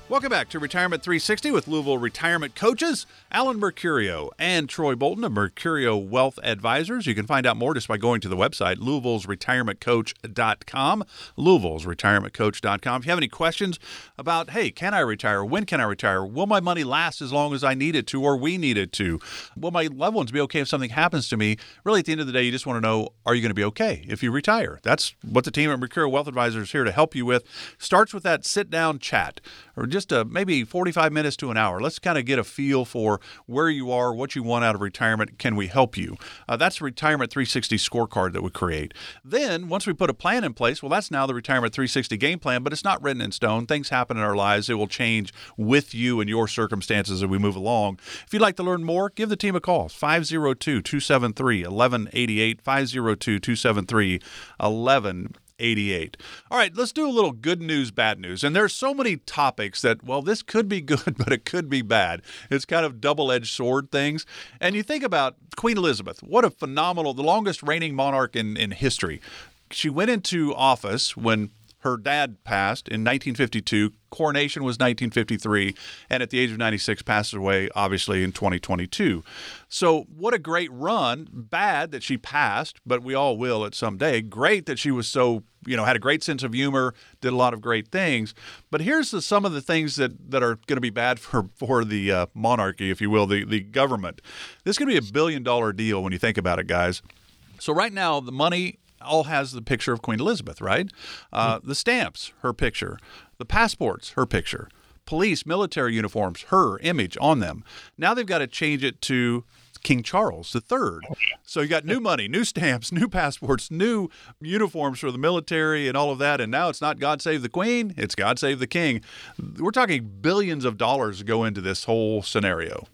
Welcome back to Retirement 360 with Louisville Retirement Coaches, Alan Mercurio and Troy Bolton of Mercurio Wealth Advisors. You can find out more just by going to the website, louisville'sretirementcoach.com, louisville'sretirementcoach.com. If you have any questions about, hey, can I retire? When can I retire? Will my money last as long as I need it to or we need it to? Will my loved ones be okay if something happens to me? Really, at the end of the day, you just want to know, are you going to be okay if you retire? That's what the team at Mercurio Wealth Advisors is here to help you with. Starts with that sit-down chat or just a, maybe 45 minutes to an hour. Let's kind of get a feel for where you are, what you want out of retirement. Can we help you? Uh, that's the Retirement 360 scorecard that we create. Then, once we put a plan in place, well, that's now the Retirement 360 game plan, but it's not written in stone. Things happen in our lives. It will change with you and your circumstances as we move along. If you'd like to learn more, give the team a call 502 273 1188. 502 273 1188. 88. All right, let's do a little good news, bad news. And there's so many topics that, well, this could be [laughs] good, but it could be bad. It's kind of double edged sword things. And you think about Queen Elizabeth, what a phenomenal, the longest reigning monarch in, in history. She went into office when her dad passed in 1952. Coronation was 1953, and at the age of 96, passed away, obviously, in 2022. So, what a great run. Bad that she passed, but we all will at some day. Great that she was so, you know, had a great sense of humor, did a lot of great things. But here's the, some of the things that, that are going to be bad for, for the uh, monarchy, if you will, the, the government. This is going to be a billion dollar deal when you think about it, guys. So, right now, the money all has the picture of Queen Elizabeth, right? Uh, the stamps, her picture. The passports, her picture. Police, military uniforms, her image on them. Now they've got to change it to King Charles III. So you got new [laughs] money, new stamps, new passports, new uniforms for the military and all of that. And now it's not God Save the Queen, it's God Save the King. We're talking billions of dollars go into this whole scenario.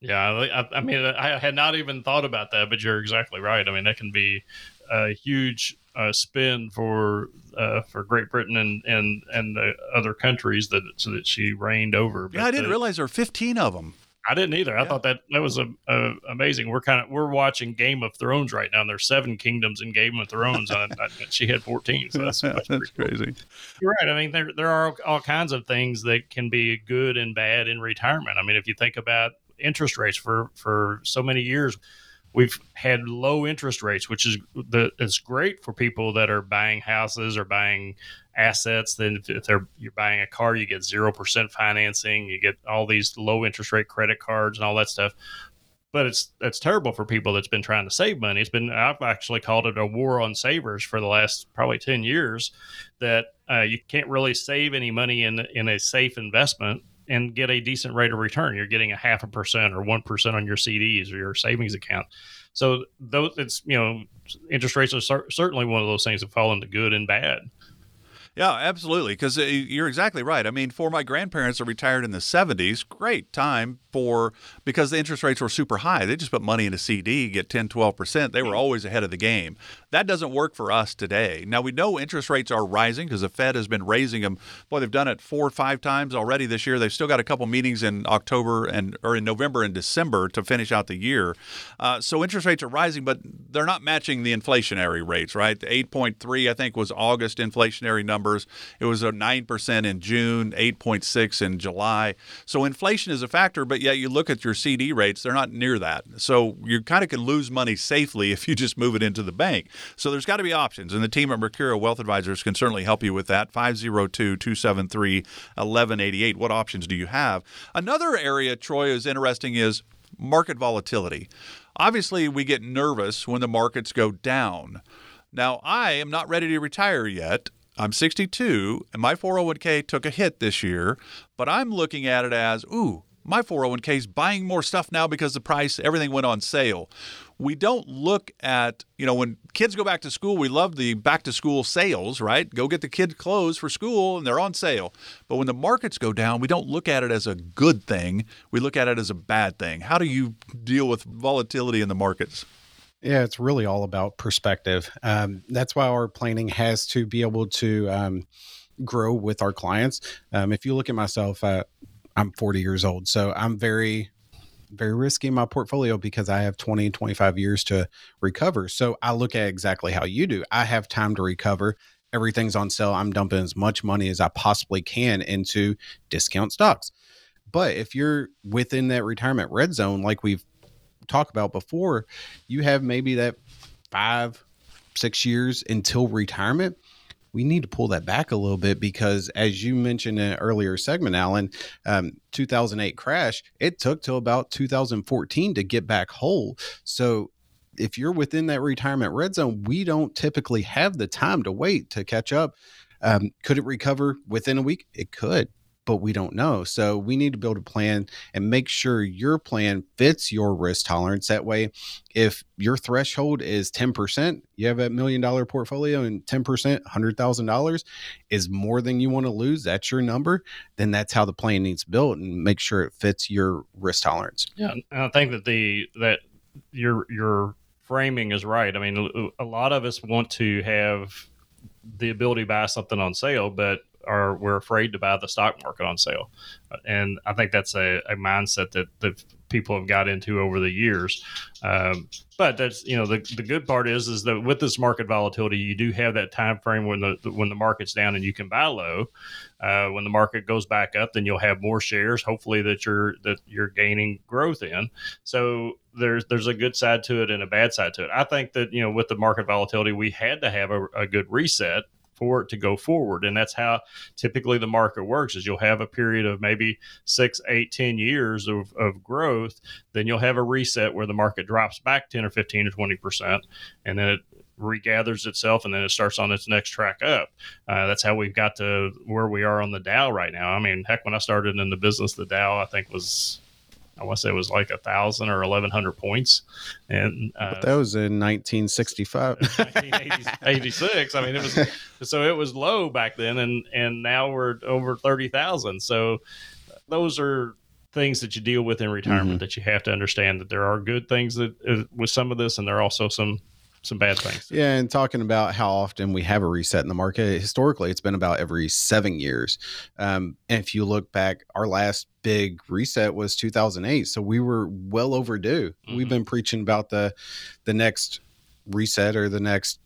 Yeah, I, I mean, I had not even thought about that, but you're exactly right. I mean, that can be a huge uh, spend for uh, for Great Britain and and and the other countries that so that she reigned over. But yeah, I didn't the, realize there were 15 of them. I didn't either. I yeah. thought that that was a, a, amazing. We're kind of we're watching Game of Thrones right now, and there's seven kingdoms in Game of Thrones, and I, she had 14. So that's, [laughs] that's, that's crazy. You're right. I mean, there there are all kinds of things that can be good and bad in retirement. I mean, if you think about interest rates for for so many years we've had low interest rates, which is the great for people that are buying houses or buying assets. Then if they're you're buying a car, you get zero percent financing. You get all these low interest rate credit cards and all that stuff. But it's that's terrible for people that's been trying to save money. It's been I've actually called it a war on savers for the last probably ten years. That uh, you can't really save any money in in a safe investment and get a decent rate of return. You're getting a half a percent or one percent on your CDs or your savings account. So those it's you know interest rates are cer- certainly one of those things that fall into good and bad. Yeah, absolutely. Because uh, you're exactly right. I mean, for my grandparents that retired in the 70s, great time for because the interest rates were super high. They just put money in a CD, get 10, 12%. They were always ahead of the game. That doesn't work for us today. Now, we know interest rates are rising because the Fed has been raising them. Boy, they've done it four or five times already this year. They've still got a couple meetings in October and or in November and December to finish out the year. Uh, so interest rates are rising, but they're not matching the inflationary rates, right? The 8.3, I think, was August inflationary numbers. It was a 9% in June, 8.6 in July. So inflation is a factor, but yet you look at your CD rates, they're not near that. So you kind of can lose money safely if you just move it into the bank. So there's got to be options, and the team at Mercurio Wealth Advisors can certainly help you with that. 502 273 1188. What options do you have? Another area, Troy, is interesting is market volatility. Obviously, we get nervous when the markets go down. Now, I am not ready to retire yet. I'm 62 and my 401k took a hit this year, but I'm looking at it as, ooh, my 401k is buying more stuff now because the price, everything went on sale. We don't look at, you know, when kids go back to school, we love the back to school sales, right? Go get the kids clothes for school and they're on sale. But when the markets go down, we don't look at it as a good thing. We look at it as a bad thing. How do you deal with volatility in the markets? Yeah, it's really all about perspective. Um, that's why our planning has to be able to um, grow with our clients. Um, if you look at myself, uh, I'm 40 years old, so I'm very very risky in my portfolio because I have 20, 25 years to recover. So I look at exactly how you do. I have time to recover. Everything's on sale. I'm dumping as much money as I possibly can into discount stocks. But if you're within that retirement red zone, like we've talked about before, you have maybe that five, six years until retirement. We need to pull that back a little bit because as you mentioned in an earlier segment alan um, 2008 crash it took till about 2014 to get back whole. So if you're within that retirement red zone we don't typically have the time to wait to catch up. Um, could it recover within a week? It could but we don't know. So we need to build a plan and make sure your plan fits your risk tolerance. That way, if your threshold is 10%, you have a million dollar portfolio and 10%, $100,000 is more than you want to lose, that's your number, then that's how the plan needs built and make sure it fits your risk tolerance. Yeah. And I think that the, that your, your framing is right. I mean, a lot of us want to have the ability to buy something on sale, but we're afraid to buy the stock market on sale, and I think that's a, a mindset that that people have got into over the years. Um, but that's you know the, the good part is is that with this market volatility, you do have that time frame when the when the market's down and you can buy low. Uh, when the market goes back up, then you'll have more shares. Hopefully that you're that you're gaining growth in. So there's there's a good side to it and a bad side to it. I think that you know with the market volatility, we had to have a, a good reset for it to go forward. And that's how typically the market works is you'll have a period of maybe six, eight, ten years of, of growth. Then you'll have a reset where the market drops back 10 or 15 or 20%. And then it regathers itself and then it starts on its next track up. Uh, that's how we've got to where we are on the Dow right now. I mean, heck, when I started in the business, the Dow I think was I want to say it was like a thousand or eleven hundred points, and uh, but that was in 1965, 1986. [laughs] I mean, it was so it was low back then, and and now we're over thirty thousand. So those are things that you deal with in retirement mm-hmm. that you have to understand that there are good things that uh, with some of this, and there are also some some bad things. Yeah, and talking about how often we have a reset in the market, historically, it's been about every seven years. Um, and if you look back, our last big reset was 2008, so we were well overdue. Mm-hmm. We've been preaching about the the next reset or the next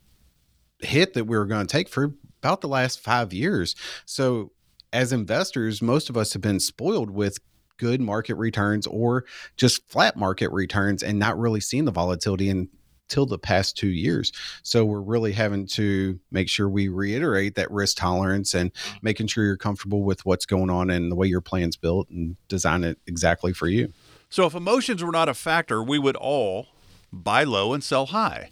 hit that we were going to take for about the last five years. So as investors, most of us have been spoiled with good market returns or just flat market returns and not really seeing the volatility and till the past two years. So we're really having to make sure we reiterate that risk tolerance and making sure you're comfortable with what's going on and the way your plan's built and design it exactly for you. So if emotions were not a factor, we would all buy low and sell high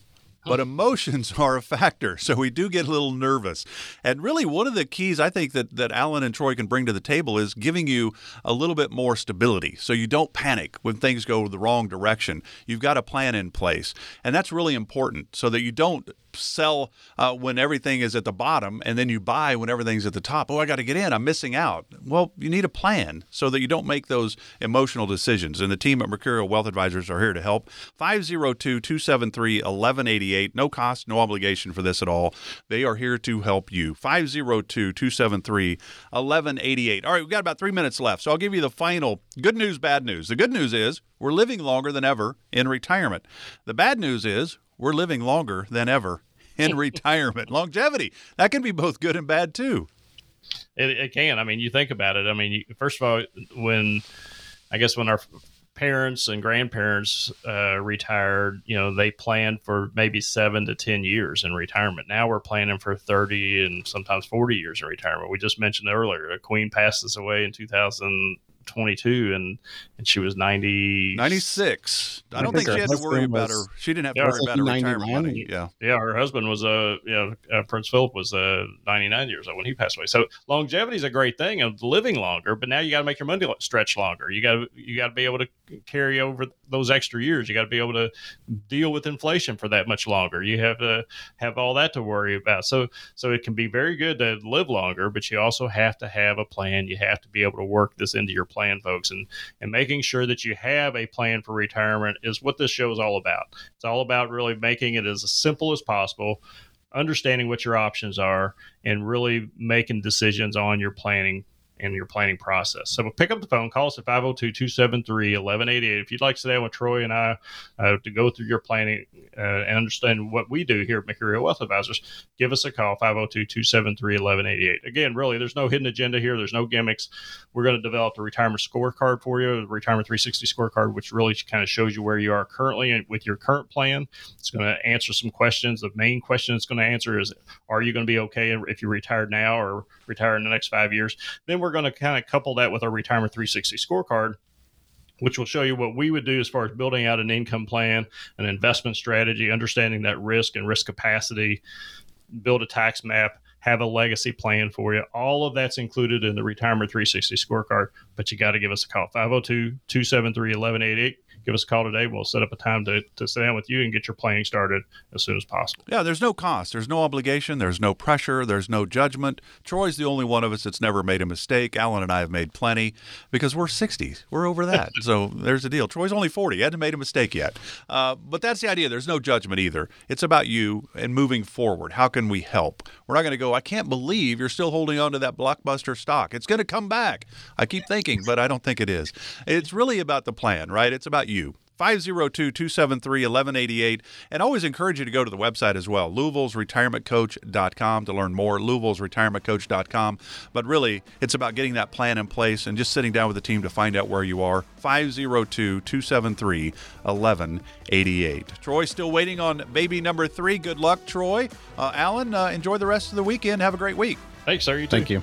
but emotions [laughs] are a factor. So we do get a little nervous. And really, one of the keys I think that, that Alan and Troy can bring to the table is giving you a little bit more stability so you don't panic when things go the wrong direction. You've got a plan in place. And that's really important so that you don't sell uh, when everything is at the bottom and then you buy when everything's at the top. Oh, I got to get in. I'm missing out. Well, you need a plan so that you don't make those emotional decisions. And the team at Mercurio Wealth Advisors are here to help. 502 273 1188. No cost, no obligation for this at all. They are here to help you. 502 273 1188. All right, we've got about three minutes left. So I'll give you the final good news, bad news. The good news is we're living longer than ever in retirement. The bad news is we're living longer than ever [laughs] in retirement. Longevity, that can be both good and bad too. It, it can. I mean, you think about it. I mean, you, first of all, when I guess when our parents and grandparents uh, retired, you know, they planned for maybe seven to 10 years in retirement. Now we're planning for 30 and sometimes 40 years in retirement. We just mentioned earlier, a queen passes away in 2000, 22 and and she was 90 96 i, don't think, think she had to worry about her she didn't have to worry about her retirement money. yeah. Yeah her husband was a uh, you know uh, prince philip was uh, 99 years old when he passed away. So longevity is a great thing of living longer but now you got to make your money stretch longer. You got to you got to be able to carry over those extra years you got to be able to deal with inflation for that much longer you have to have all that to worry about so so it can be very good to live longer but you also have to have a plan you have to be able to work this into your plan, folks. And and making sure that you have a plan for retirement is what this show is all about. It's all about really making it as simple as possible, understanding what your options are, and really making decisions on your planning in your planning process. So pick up the phone, call us at 502 273 1188. If you'd like to sit with Troy and I uh, to go through your planning uh, and understand what we do here at Mercurio Wealth Advisors, give us a call 502 273 1188. Again, really, there's no hidden agenda here, there's no gimmicks. We're going to develop a retirement scorecard for you, the Retirement 360 scorecard, which really kind of shows you where you are currently with your current plan. It's going to answer some questions. The main question it's going to answer is Are you going to be okay if you retire now or retire in the next five years? Then we're going to kind of couple that with our Retirement 360 scorecard which will show you what we would do as far as building out an income plan, an investment strategy, understanding that risk and risk capacity, build a tax map, have a legacy plan for you. All of that's included in the Retirement 360 scorecard, but you got to give us a call 502 273 1188 give us a call today. We'll set up a time to, to sit down with you and get your planning started as soon as possible. Yeah, there's no cost, there's no obligation, there's no pressure, there's no judgment. Troy's the only one of us that's never made a mistake. Alan and I have made plenty because we're 60s. We're over that. [laughs] so there's the deal. Troy's only 40. He hasn't made a mistake yet. Uh, but that's the idea. There's no judgment either. It's about you and moving forward. How can we help? We're not going to go, I can't believe you're still holding on to that blockbuster stock. It's going to come back. I keep thinking, but I don't think it is. It's really about the plan, right? It's about you. 502 273 1188. And always encourage you to go to the website as well, Louisville'sRetirementCoach.com to learn more, Louisville'sRetirementCoach.com. But really, it's about getting that plan in place and just sitting down with the team to find out where you are. 502 273 1188. Troy still waiting on baby number three. Good luck, Troy. Uh, Alan, uh, enjoy the rest of the weekend. Have a great week. Thanks, sir. You too. Thank you.